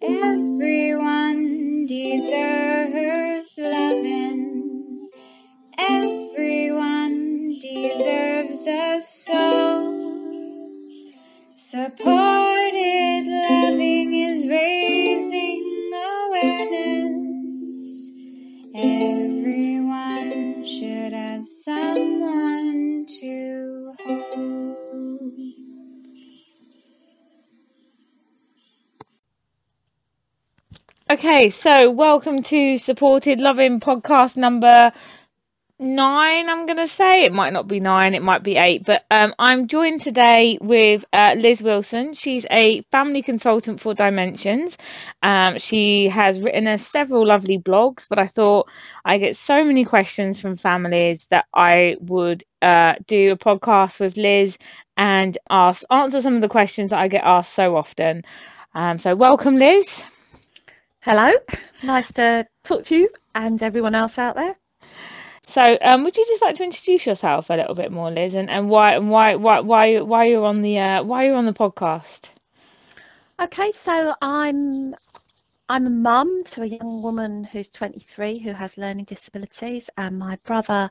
Everyone deserves Okay, so welcome to Supported Loving podcast number nine. I'm gonna say it might not be nine, it might be eight, but um, I'm joined today with uh, Liz Wilson. She's a family consultant for Dimensions. Um, she has written us several lovely blogs, but I thought I get so many questions from families that I would uh, do a podcast with Liz and ask answer some of the questions that I get asked so often. Um, so welcome, Liz. Hello, nice to talk to you and everyone else out there. So, um, would you just like to introduce yourself a little bit more, Liz, and, and why and why why why why you're on the uh, why you're on the podcast? Okay, so I'm I'm a mum to a young woman who's 23 who has learning disabilities, and my brother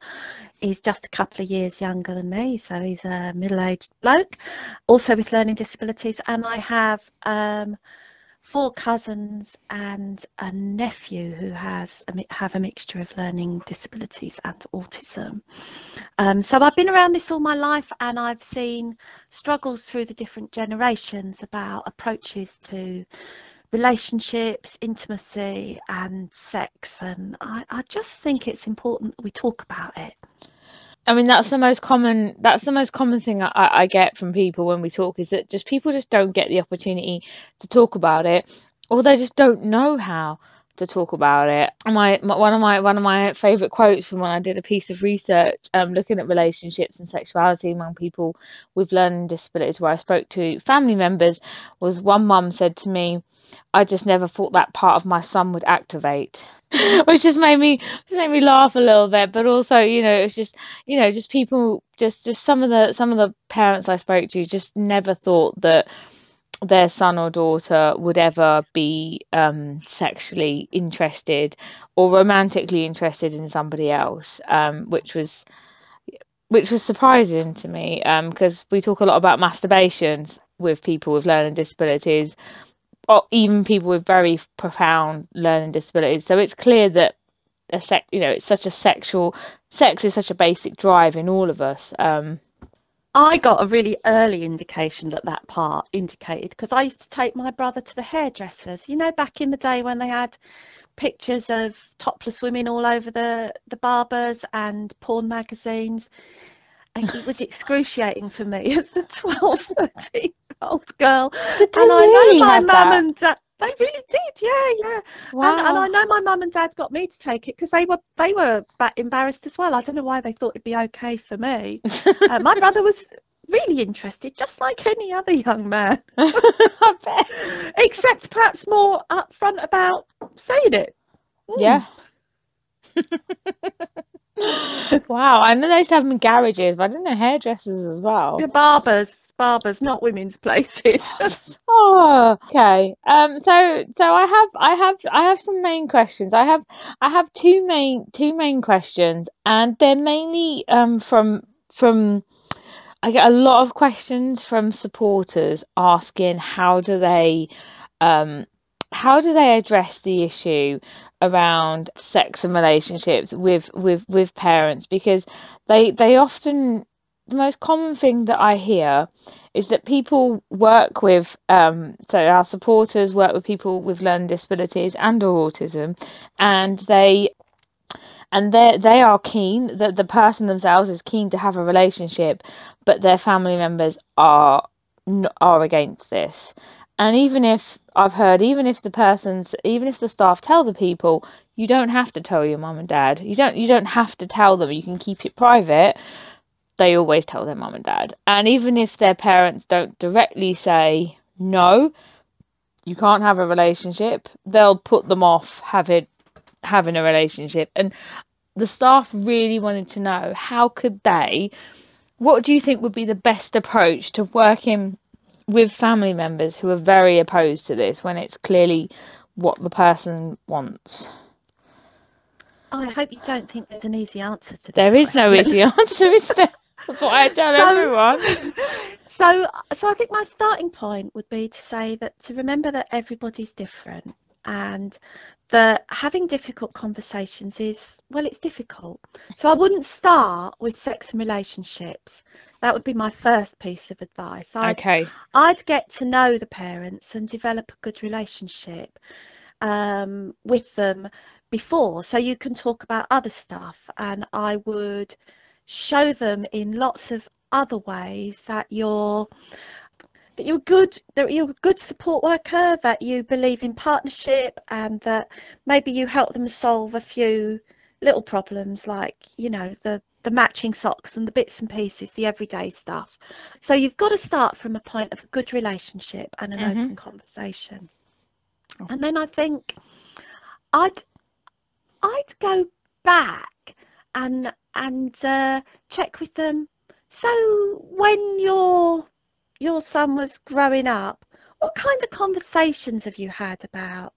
is just a couple of years younger than me, so he's a middle-aged bloke, also with learning disabilities, and I have um, four cousins and a nephew who has have a mixture of learning disabilities and autism. Um, so I've been around this all my life and I've seen struggles through the different generations about approaches to relationships, intimacy and sex and I, I just think it's important that we talk about it. I mean, that's the most common. That's the most common thing I, I get from people when we talk is that just people just don't get the opportunity to talk about it, or they just don't know how to talk about it. My, my one of my one of my favorite quotes from when I did a piece of research, um, looking at relationships and sexuality among people with learning disabilities, where I spoke to family members, was one mum said to me, "I just never thought that part of my son would activate." which just made me just made me laugh a little bit but also you know it's just you know just people just just some of the some of the parents i spoke to just never thought that their son or daughter would ever be um sexually interested or romantically interested in somebody else um which was which was surprising to me um because we talk a lot about masturbations with people with learning disabilities even people with very profound learning disabilities. So it's clear that a sec, you know, it's such a sexual sex is such a basic drive in all of us. Um, I got a really early indication that that part indicated because I used to take my brother to the hairdressers. You know, back in the day when they had pictures of topless women all over the, the barbers and porn magazines. And it was excruciating for me as a 12, 13 year old girl. Did and I really know my mum and dad. They really did, yeah, yeah. And, and I know my mum and dad got me to take it because they were they were embarrassed as well. I don't know why they thought it'd be okay for me. uh, my brother was really interested, just like any other young man, I bet. except perhaps more upfront about saying it. Mm. Yeah. wow, I know they used to have them in garages, but I didn't know hairdressers as well. Barbers, barbers, not women's places. Oh, okay. Um, so so I have I have I have some main questions. I have I have two main two main questions, and they're mainly um from from I get a lot of questions from supporters asking how do they um how do they address the issue around sex and relationships with with with parents? Because they they often the most common thing that I hear is that people work with um so our supporters work with people with learning disabilities and or autism and they and they they are keen that the person themselves is keen to have a relationship but their family members are are against this and even if I've heard even if the person's even if the staff tell the people you don't have to tell your mum and dad. You don't you don't have to tell them. You can keep it private. They always tell their mum and dad. And even if their parents don't directly say no you can't have a relationship they'll put them off having having a relationship. And the staff really wanted to know how could they what do you think would be the best approach to working with family members who are very opposed to this when it's clearly what the person wants? I hope you don't think there's an easy answer to this. There is no easy answer, is there? That's what I tell So- everyone. So, so I think my starting point would be to say that to remember that everybody's different and that having difficult conversations is, well, it's difficult. So I wouldn't start with sex and relationships. That would be my first piece of advice. I'd, Okay. I'd get to know the parents and develop a good relationship um, with them before so you can talk about other stuff and I would show them in lots of other ways that you're that you're good that you're a good support worker that you believe in partnership and that maybe you help them solve a few little problems like you know the the matching socks and the bits and pieces the everyday stuff. So you've got to start from a point of a good relationship and an Mhm. open conversation. And then i think i'd i'd go back and and uh, check with them. So when your your son was growing up what kind of conversations have you had about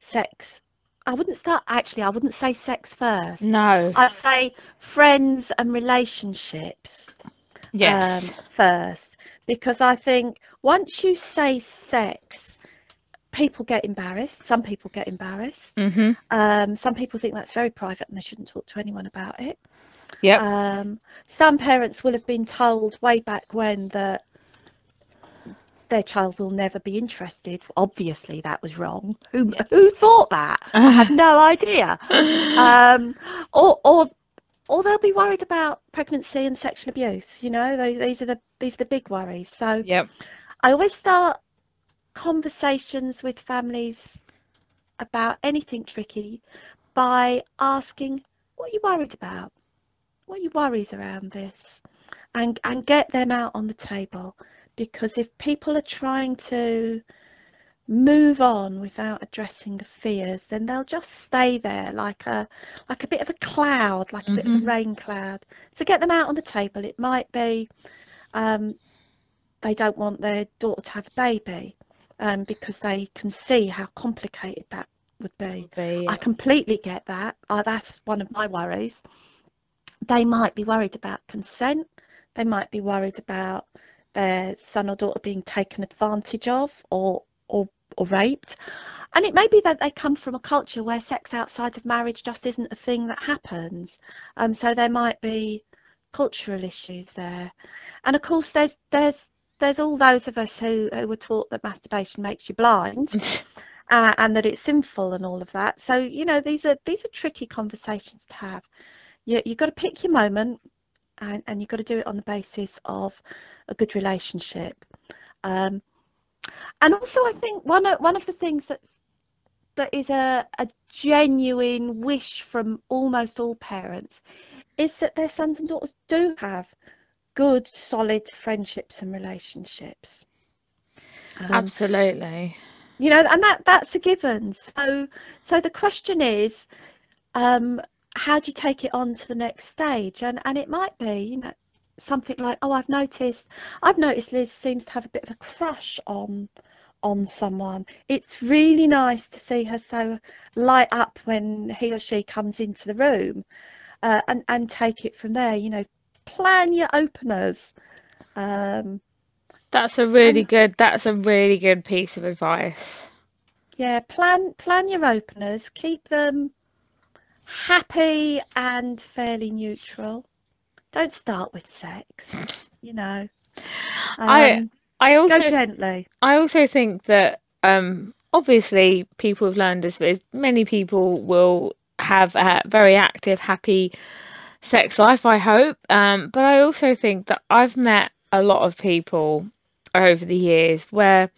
sex i wouldn't start actually i wouldn't say sex first No. I'd say friends and relationships Yes. um, first because I think once you say sex, people get embarrassed. Some people get embarrassed. mhm. Um, some people think that's very private and they shouldn't talk to anyone about it. Yep. Um, some parents will have been told way back when that their child will never be interested. Obviously, that was wrong. Who who thought that? I have no idea. Um, or or or they'll be worried about pregnancy and sexual abuse. You know, Tho- these are the these are the big worries. So yep. I always start conversations with families about anything tricky by asking, "What are you worried about? What are your worries around this?" and and get them out on the table. Because if people are trying to move on without addressing the fears, then they'll just stay there like a like a bit of a cloud, like a bit of a rain cloud. So get them out on the table. It might be um, they don't want their daughter to have a baby um, because they can see how complicated that would be. Be, I completely get that. Uh, that's one of my worries. They might be worried about consent. They might be worried about their son or daughter being taken advantage of or or or raped. And it may be that they come from a culture where sex outside of marriage just isn't a thing that happens. Um, so there might be cultural issues there. And of course, there's there's there's all those of us who, who were taught that masturbation makes you blind uh, and that it's sinful and all of that. So you know these are these are tricky conversations to have. You you've got to pick your moment, and and you've got to do it on the basis of a good relationship. Um, and also, I think one of one of the things that's that is a, a genuine wish from almost all parents is that their sons and daughters do have good, solid friendships and relationships. Um, Absolutely. you know and that that's a given so so the question is um how do you take it on to the next stage and and it might be you know something like oh i've noticed i've noticed liz seems to have a bit of a crush on on someone it's really nice to see her so light up when he or she comes into the room uh, and and take it from there you know plan your openers um That's a really good. That's a really good piece of advice. Yeah, plan plan your openers, keep them happy and fairly neutral. Don't start with sex, you know. I- Um, I go also gently. I also think that um, obviously people with learning disabilities, many people will have a very active, happy sex life, I hope. Um, but I also think that I've met a lot of people over the years where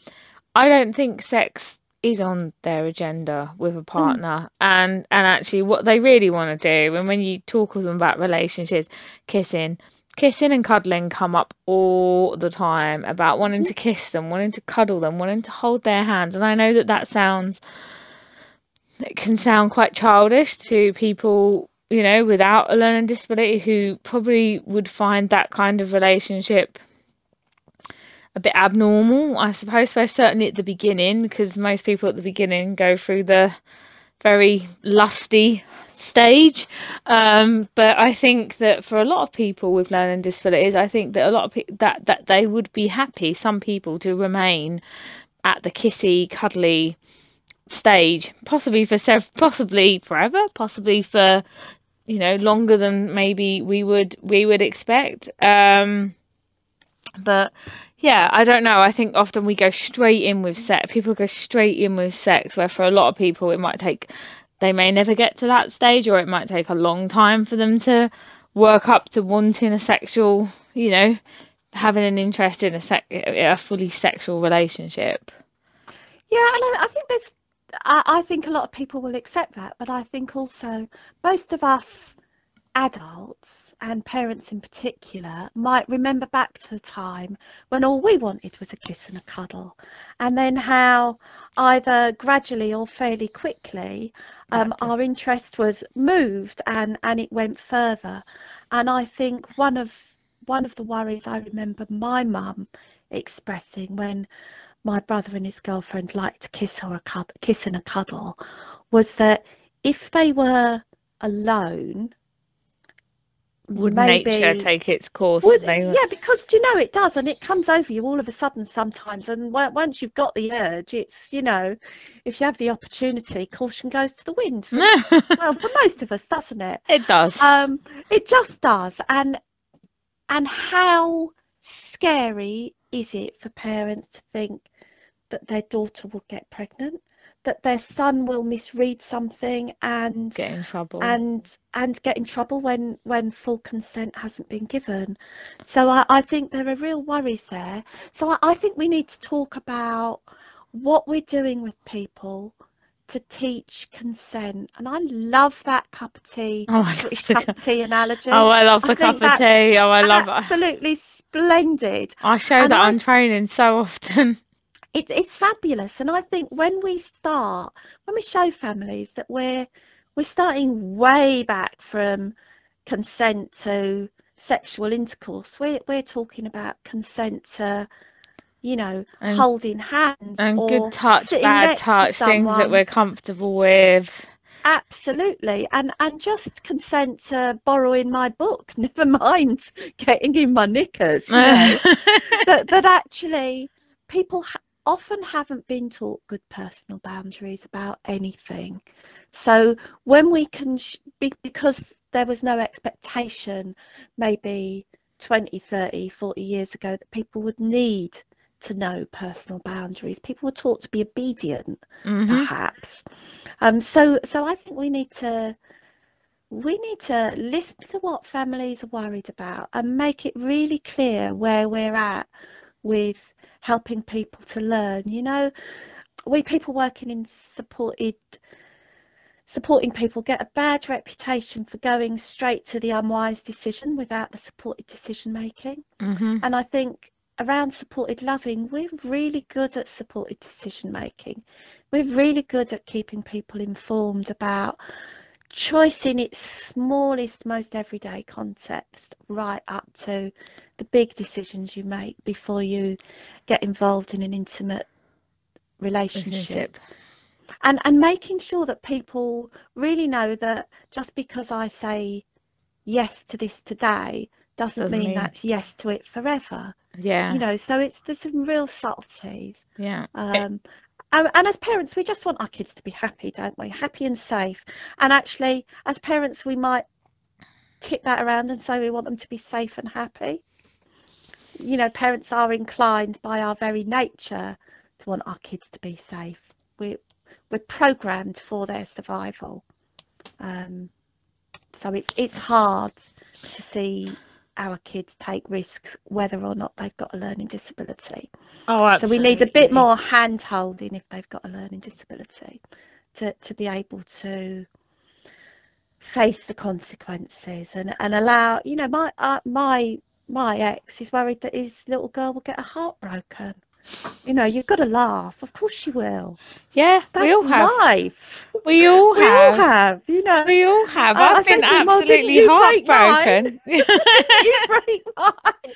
I don't think sex is on their agenda with a hmm. partner. And and actually what they really want to do and when you talk with them about relationships kissing kissing and cuddling come up all the time about wanting to hmm. kiss them, wanting to cuddle them, wanting to hold their hands. And I know that that sounds, it can sound quite childish to people, you know, without a learning disability who probably would find that kind of relationship a bit abnormal, I suppose, certainly at the beginning, because most people at the beginning go through the very lusty stage. Um, but I think that for a lot of people with learning disabilities, I think that a lot of people that that they would be happy, some people, to remain at the kissy, cuddly stage, possibly for sev- possibly forever, possibly for you know longer than maybe we would we would expect. Um, but yeah, I don't know. I think often we go straight in with sex. People go straight in with sex, where for a lot of people it might take, they may never get to that stage, or it might take a long time for them to work up to wanting a sexual, you know, having an interest in a, sec- a fully sexual relationship. Yeah, and I, I think there's, I, I think a lot of people will accept that, but I think also most of us adults and parents in particular might remember back to the time when all we wanted was a kiss and a cuddle. And then how either gradually or fairly quickly um, our interest was moved and and it went further. And I think one of one of the worries I remember my mum expressing when my brother and his girlfriend liked to kiss or a cuddle, kiss and a cuddle was that if they were alone would maybe, nature take its course? would, they, yeah, because do you know it does, and it comes over you all of a sudden sometimes. And once you've got the urge, it's you know, if you have the opportunity, caution goes to the wind. For, well, for most of us, doesn't it? It does. Um, it just does, and and how scary is it for parents to think that their daughter will get pregnant? That their son will misread something and get in trouble. and and get in trouble when when full consent hasn't been given. So i, I think there are real worries there. So I, I think we need to talk about what we're doing with people to teach consent. And i love that cup of tea. Oh, British cup of tea analogy. Oh i love the I cup of tea. Oh i love it. absolutely splendid. I show And that I- on training so often it, it's fabulous. And i think when we start when we show families that we're we're starting way back from consent to sexual intercourse we're, we're talking about consent to you know And- holding hands and or good touch bad next to touch things that we're comfortable with. Absolutely. And and just consent to borrowing my book never mind getting in my knickers you know. That, that actually people ha- often haven't been taught good personal boundaries about anything. So when we can, because there was no expectation maybe 20, 30, 40 years ago that people would need to know personal boundaries. People were taught to be obedient, Mhm. perhaps. Um, so, so I think we need to we need to listen to what families are worried about and make it really clear where we're at with helping people to learn. You know, we people working in supported supporting people get a bad reputation for going straight to the unwise decision without the supported decision making. Mhm. And I think around supported loving, we're really good at supported decision making. We're really good at keeping people informed about choice in its smallest, most everyday context, right up to the big decisions you make before you get involved in an intimate relationship. And and making sure that people really know that just because I say yes to this today doesn't, Doesn't mean mean- that's yes to it forever. Yeah. You know, so it's there's some real subtleties. yeah. Um, and, and as parents, we just want our kids to be happy, don't we? Happy and safe. And actually, as parents, we might tip that around and say we want them to be safe and happy. You know, parents are inclined by our very nature to want our kids to be safe. We're, we're programmed for their survival. Um, so it's it's hard to see our kids take risks whether or not they've got a learning disability. Oh, absolutely. So we need a bit more hand holding if they've got a learning disability to, to be able to face the consequences and, and allow, you know, my uh, my my ex is worried that his little girl will get her heart broken. You know, you've got to laugh. Of course she will. Yeah, That's we all have. life. We all have. We all have. You know. We all have. Uh, I've been said to him, "Well, didn't absolutely you heartbroken. you break mine.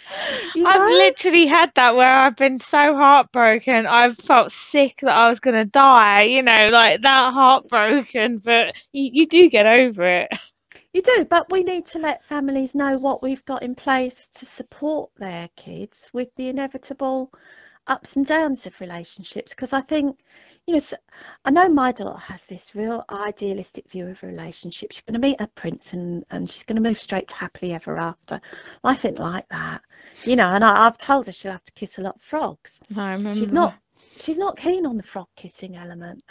You I've know? literally had that where I've been so heartbroken. I've felt sick that I was going to die, you know, like that heartbroken. But you, you do get over it. You do, but we need to let families know what we've got in place to support their kids with the inevitable ups and downs of relationships. Because I think, you know, I know my daughter has this real idealistic view of a relationship. She's going to meet a prince and, and she's going to move straight to happily ever after. I think like that, you know, and I, I've told her she'll have to kiss a lot of frogs. I remember. She's not she's not keen on the frog kissing element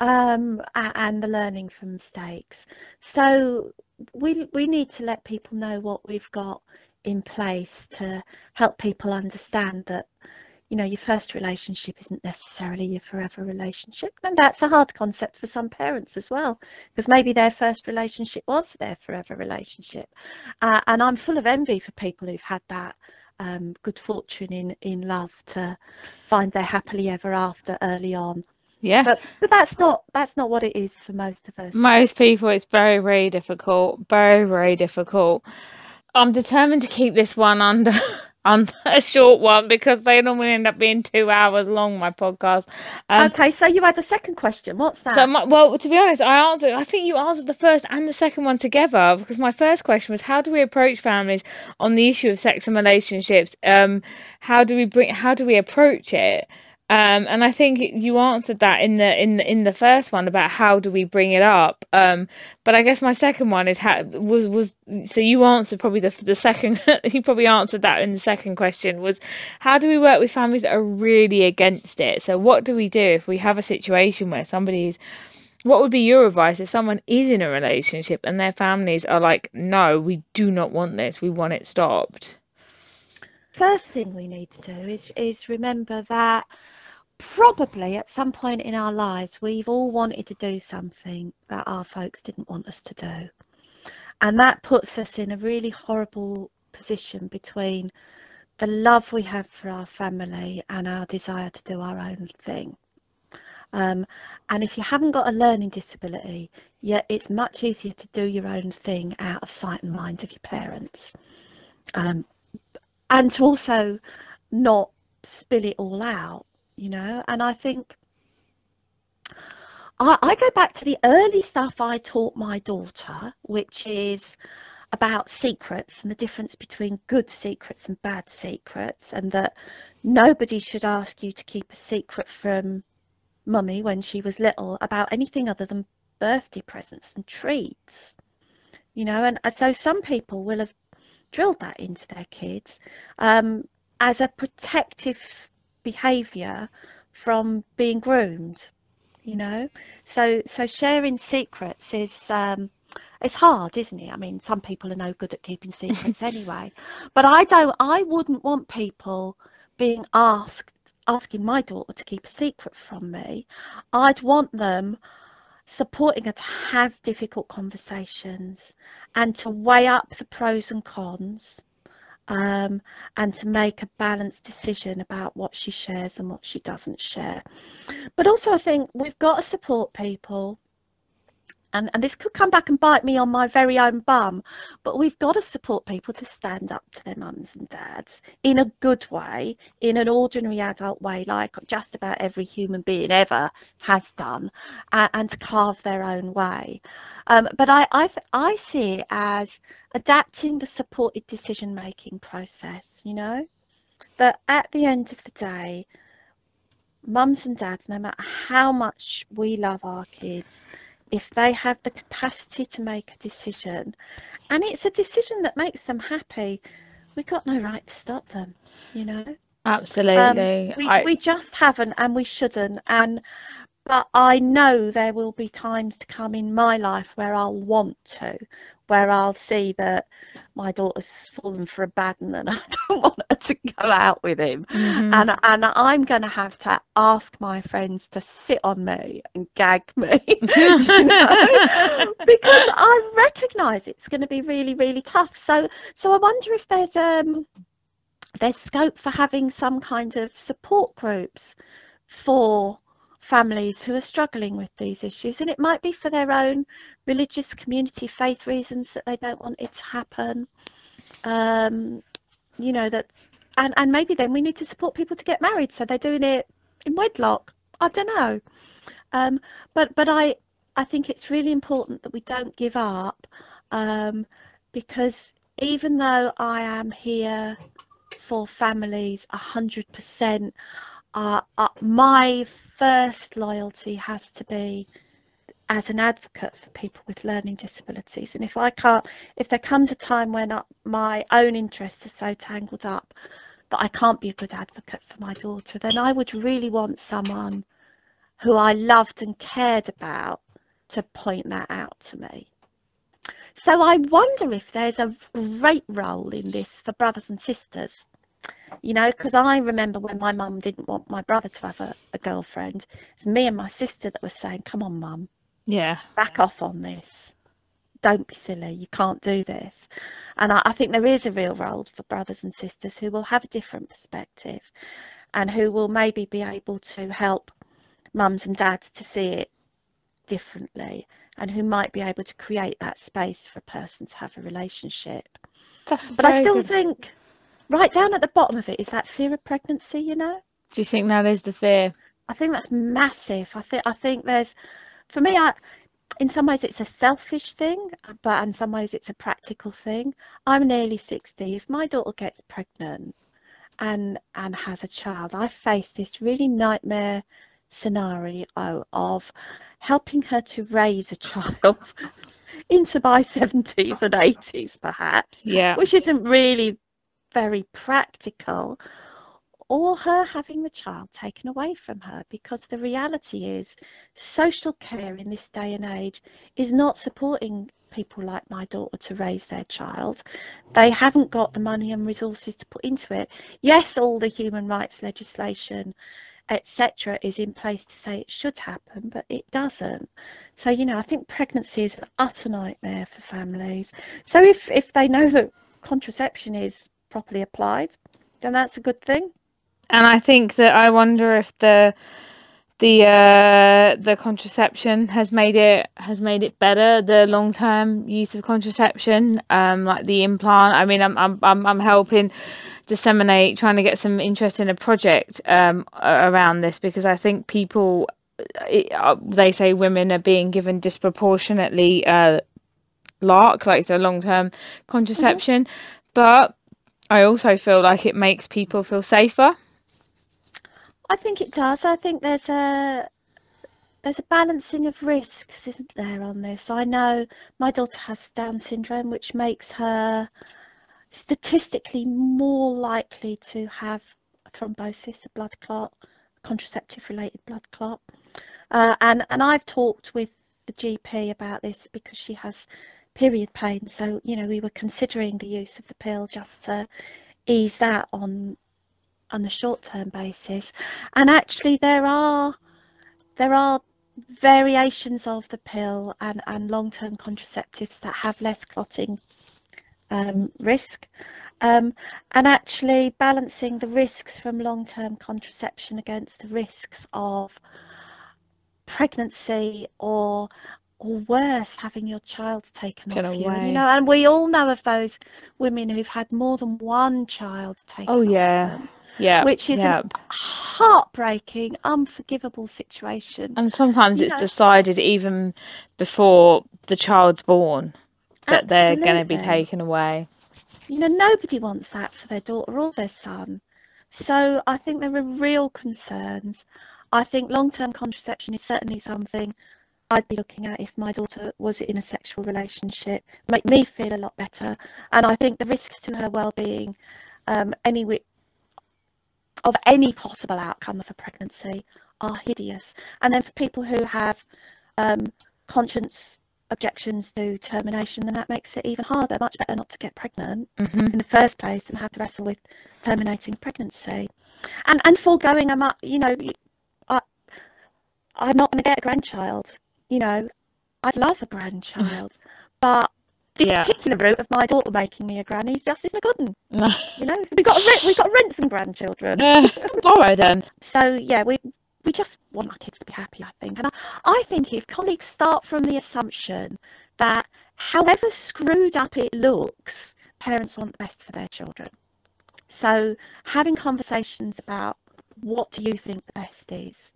um and the learning from mistakes so we we need to let people know what we've got in place to help people understand that you know your first relationship isn't necessarily your forever relationship and that's a hard concept for some parents as well because maybe their first relationship was their forever relationship uh, and i'm full of envy for people who've had that um, good fortune in in love to find their happily ever after early on Yeah. but but that's not that's not what it is for most of us Most people, it's very, very difficult. Very, very difficult. I'm determined to keep this one under under a short one because they normally end up being two hours long, my podcast. Um, okay so you had a second question what's that So, my, well, to be honest, I answered. I think you answered the first and the second one together because my first question was, how do we approach families on the issue of sex and relationships? Um, how do we bring? How do we approach it? Um, and I think you answered that in the in the in the first one about how do we bring it up. Um, but I guess my second one is how was was so you answered probably the the second you probably answered that in the second question was how do we work with families that are really against it? So what do we do if we have a situation where somebody's what would be your advice if someone is in a relationship and their families are like, no, we do not want this, we want it stopped? first thing we need to do is is remember that probably at some point in our lives we've all wanted to do something that our folks didn't want us to do. And that puts us in a really horrible position between the love we have for our family and our desire to do our own thing. Um, and if you haven't got a learning disability yeah it's much easier to do your own thing out of sight and mind of your parents. Um, and to also not spill it all out, you know. And I think I, I go back to the early stuff I taught my daughter, which is about secrets and the difference between good secrets and bad secrets, and that nobody should ask you to keep a secret from mummy when she was little about anything other than birthday presents and treats, you know. And so some people will have drilled that into their kids um, as a protective behaviour from being groomed you know? So so sharing secrets is um it's hard isn't it? I mean some people are no good at keeping secrets anyway. But i don't i wouldn't want people being asked asking my daughter to keep a secret from me. I'd want them supporting her to have difficult conversations and to weigh up the pros and cons um, and to make a balanced decision about what she shares and what she doesn't share. But also, I think we've got to support people. And, and this could come back and bite me on my very own bum, but we've got to support people to stand up to their mums and dads in a good way, in an ordinary adult way, like just about every human being ever has done, and, and to carve their own way. Um, but I, I, I see it as adapting the supported decision making process, you know, that at the end of the day, mums and dads, no matter how much we love our kids, if they have the capacity to make a decision and it's a decision that makes them happy, we've got no right to stop them, you know. Absolutely. Um, we, I, we just haven't and we shouldn't. And but I know there will be times to come in my life where I'll want to, where I'll see that my daughter's fallen for a bad and I don't want her to go out with him. Mhm. And and I'm gonna have to ask my friends to sit on me and gag me. you know? because I recognise it's going to be really, really tough. So, so I wonder if there's um there's scope for having some kind of support groups for families who are struggling with these issues and it might be for their own religious community faith reasons that they don't want it to happen. Um, you know that and and maybe then we need to support people to get married so they're doing it in wedlock. I don't know. Um, but but i i think it's really important that we don't give up um, because even though i am here for families 100% uh, uh, my first loyalty has to be as an advocate for people with learning disabilities. And if I can't, if there comes a time when my own interests are so tangled up that I can't be a good advocate for my daughter, then I would really want someone who I loved and cared about to point that out to me. So I wonder if there's a great role in this for brothers and sisters. You know, because I remember when my mum didn't want my brother to have a, a girlfriend, it's me and my sister that were saying, Come on, mum, yeah. Back off on this. Don't be silly. You can't do this. And I, I think there is a real role for brothers and sisters who will have a different perspective and who will maybe be able to help mums and dads to see it differently and who might be able to create that space for a person to have a relationship. That's but I still good. think right down at the bottom of it is that fear of pregnancy, you know? Do you think that is the fear? I think that's massive. I think I think there's for me, I, in some ways it's a selfish thing, but in some ways it's a practical thing. I'm nearly 60. If my daughter gets pregnant and and has a child, I face this really nightmare scenario of helping her to raise a child oh. into my 70s and 80s perhaps yeah which isn't really very practical or her having the child taken away from her because the reality is social care in this day and age is not supporting people like my daughter to raise their child. They haven't got the money and resources to put into it. Yes, all the human rights legislation etc is in place to say it should happen but it doesn't so you know i think pregnancy is an utter nightmare for families so if if they know that contraception is properly applied then that's a good thing and I think that I wonder if the the uh, the contraception has made it has made it better. The long term use of contraception, um, like the implant. I mean, I'm I'm I'm, I'm helping disseminate, trying to get some interest in a project um, around this because I think people. It, uh, they say women are being given disproportionately uh, LARC, like the long term contraception, mm-hmm. but I also feel like it makes people feel safer I think it does. I think there's a there's a balancing of risks, isn't there, on this? I know my daughter has Down syndrome, which makes her statistically more likely to have thrombosis, a blood clot, contraceptive related blood clot. Uh, and, and I've talked with the GP about this because she has period pain. So, you know, we were considering the use of the pill just to ease that on on the short term basis and actually there are there are variations of the pill and, and long-term contraceptives that have less clotting um, risk um, and actually balancing the risks from long-term contraception against the risks of pregnancy or or worse having your child taken Get off away. you you know and we all know of those women who've had more than one child taken oh yeah them yeah which is yeah. a heartbreaking, unforgivable situation. And sometimes You it's know- decided even before the child's born that they're going to be taken away. You know, nobody wants that for their daughter or their son. So I think there are real concerns. I think long-term contraception is certainly something I'd be looking at if my daughter was in a sexual relationship. Make me feel a lot better. And I think the risks to her well-being, um, any of any possible outcome of a pregnancy are hideous. And then for people who have um, conscience objections to termination, then that makes it even harder. Much better not to get pregnant hmm in the first place than have to wrestle with terminating pregnancy. And and foregoing a you know, I I'm not going to get a grandchild. You know, I'd love a grandchild, but this Yeah. particular route of my daughter making me a granny is just isn't good. No. You know, we've got to rent, we've got to rent some grandchildren. Uh, all right then. So yeah, we we just want our kids to be happy, I think. And I, I think if colleagues start from the assumption that however screwed up it looks, parents want the best for their children. So having conversations about what do you think the best is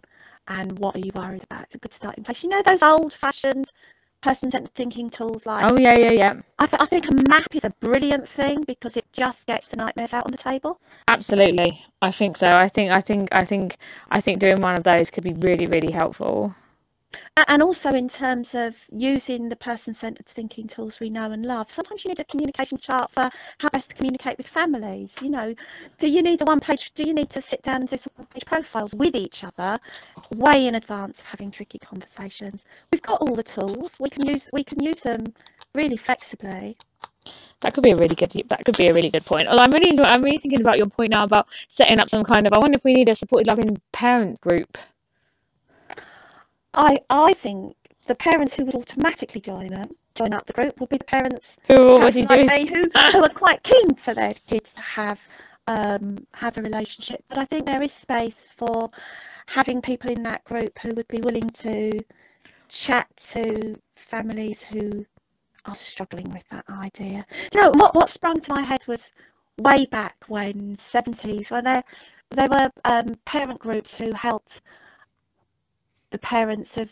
and what are you worried about is a good starting place. You know those old fashioned person-centered thinking tools like Oh yeah, yeah, yeah. I, th- I think a map is a brilliant thing because it just gets the nightmares out on the table. Absolutely. I think so. I think I think I think I think doing one of those could be really, really helpful. And also in terms of using the person-centered thinking tools we know and love, sometimes you need a communication chart for how best to communicate with families. You know, do you need a one-page? Do you need to sit down and do some one-page profiles with each other, way in advance of having tricky conversations? We've got all the tools. We can use we can use them really flexibly. That could be a really good. That could be a really good point. Although I'm really, I'm really thinking about your point now about setting up some kind of. I wonder if we need a supported loving parent group. I I think the parents who would automatically join them join up the group would be the parents Who already like me, who, who are quite keen for their kids to have um, have a relationship. But I think there is space for having people in that group who would be willing to chat to families who are struggling with that idea. Do you know what? What sprung to my head was way back when 70s when there there were um, parent groups who helped the parents of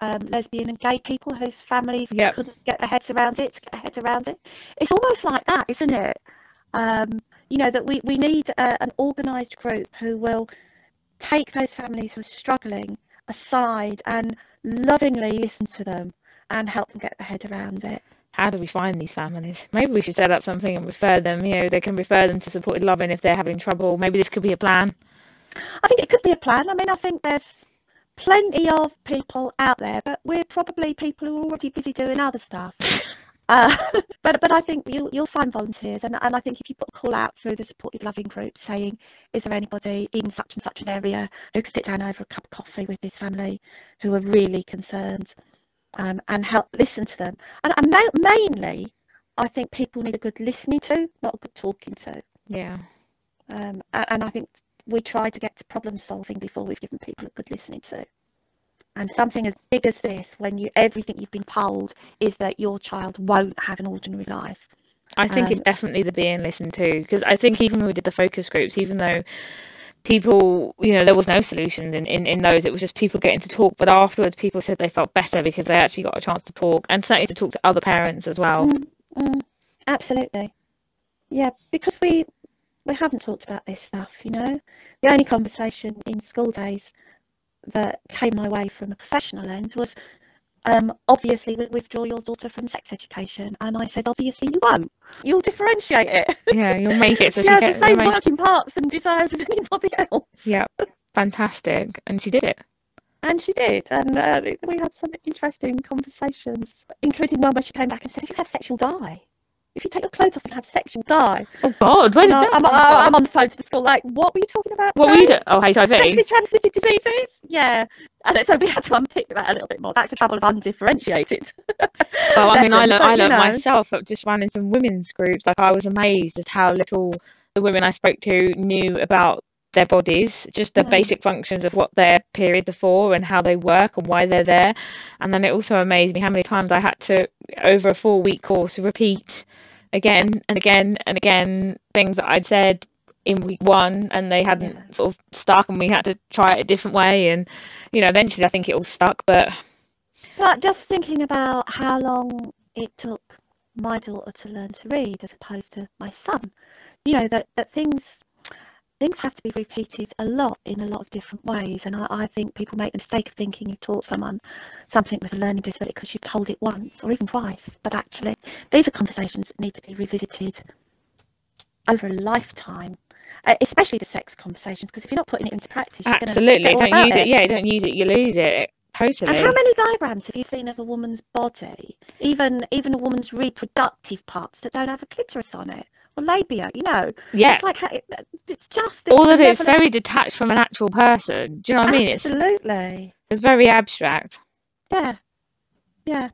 um, lesbian and gay people whose families Yep. couldn't get their heads around it get their heads around it. It's almost like that, isn't it? Um, you know that we we need a, an organised group who will take those families who are struggling aside and lovingly listen to them and help them get their head around it. How do we find these families? Maybe we should set up something and refer them. You know, they can refer them to supported loving if they're having trouble. Maybe this could be a plan. I think it could be a plan. I mean, I think there's plenty of people out there, but we're probably people who are already busy doing other stuff. Uh, but but I think you'll you'll find volunteers, and and I think if you put a call out through the supported loving group saying, is there anybody in such and such an area who could sit down over a cup of coffee with this family who are really concerned, um, and help listen to them, and, and ma- mainly, I think people need a good listening to, not a good talking to. Yeah. Um, a- and I think we try to get to problem solving before we've given people a good listening to. And something as big as this, when you everything you've been told is that your child won't have an ordinary life. I think it's Um, definitely the being listened to because I think even when we did the focus groups, even though people, you know, there was no solutions in, in, in those, it was just people getting to talk. But afterwards, people said they felt better because they actually got a chance to talk and certainly to talk to other parents as well. Mm, mm, absolutely. Yeah, because we we haven't talked about this stuff, you know. The only conversation in school days that came my way from a professional lens was um, obviously we withdraw your daughter from sex education, and I said obviously you won't. You'll differentiate it. Yeah, you'll make it so she she has can. the same make- working parts and desires as anybody else. Yeah, fantastic. And she did it. And she did, and uh, we had some interesting conversations, including one where she came back and said, "If you have sex, you'll die. If you take your clothes off and have sex, you'll die." Oh God, where did that I'm, come I'm on the phone to the school, like, "What were you talking about?" What were you? Oh, HIV. Sexually transmitted diseases? Yeah. And so we had to unpick that a little bit more. That's the trouble of undifferentiated. Well, I mean, I learned, I learned myself just running some women's groups. Like I was amazed at how little the women I spoke to knew about their bodies, just the Mm. basic functions of what their periods are for and how they work and why they're there. And then it also amazed me how many times I had to, over a four week course, repeat again and again and again things that I'd said in week one and they hadn't Yeah. sort of stuck and we had to try it a different way. And, you know, eventually I think it all stuck, but But just thinking about how long it took my daughter to learn to read as opposed to my son, you know, that, that things things have to be repeated a lot in a lot of different ways. And I, I think people make the mistake of thinking you've taught someone something with a learning disability because you've told it once or even twice. But actually, these are conversations that need to be revisited over a lifetime. Uh, especially the sex conversations, because if you're not putting it into practice, you're going to absolutely don't use it. Yeah, don't use it, you lose it. Totally. and how many diagrams have you seen of a woman's body, even even a woman's reproductive parts that don't have a clitoris on it or labia? Uh, you know, Yeah. it's like it's just All of it's very detached from an actual person. Do you know what I mean? It's absolutely, it's very abstract. yeah, yeah.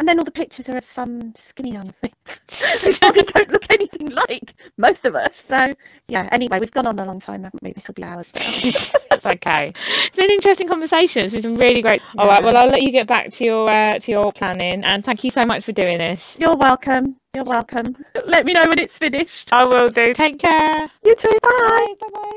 And then all the pictures are of some skinny young things. who probably don't look anything like most of us. So yeah. Anyway, we've gone on a long time, haven't we? This will be hours. That's okay. It's been an interesting conversation. It's been some really great. All right. Well, I'll let you get back to your uh, to your planning, and thank you so much for doing this. You're welcome. You're welcome. Let me know when it's finished. I will do. Take care. You too. Bye. Bye bye.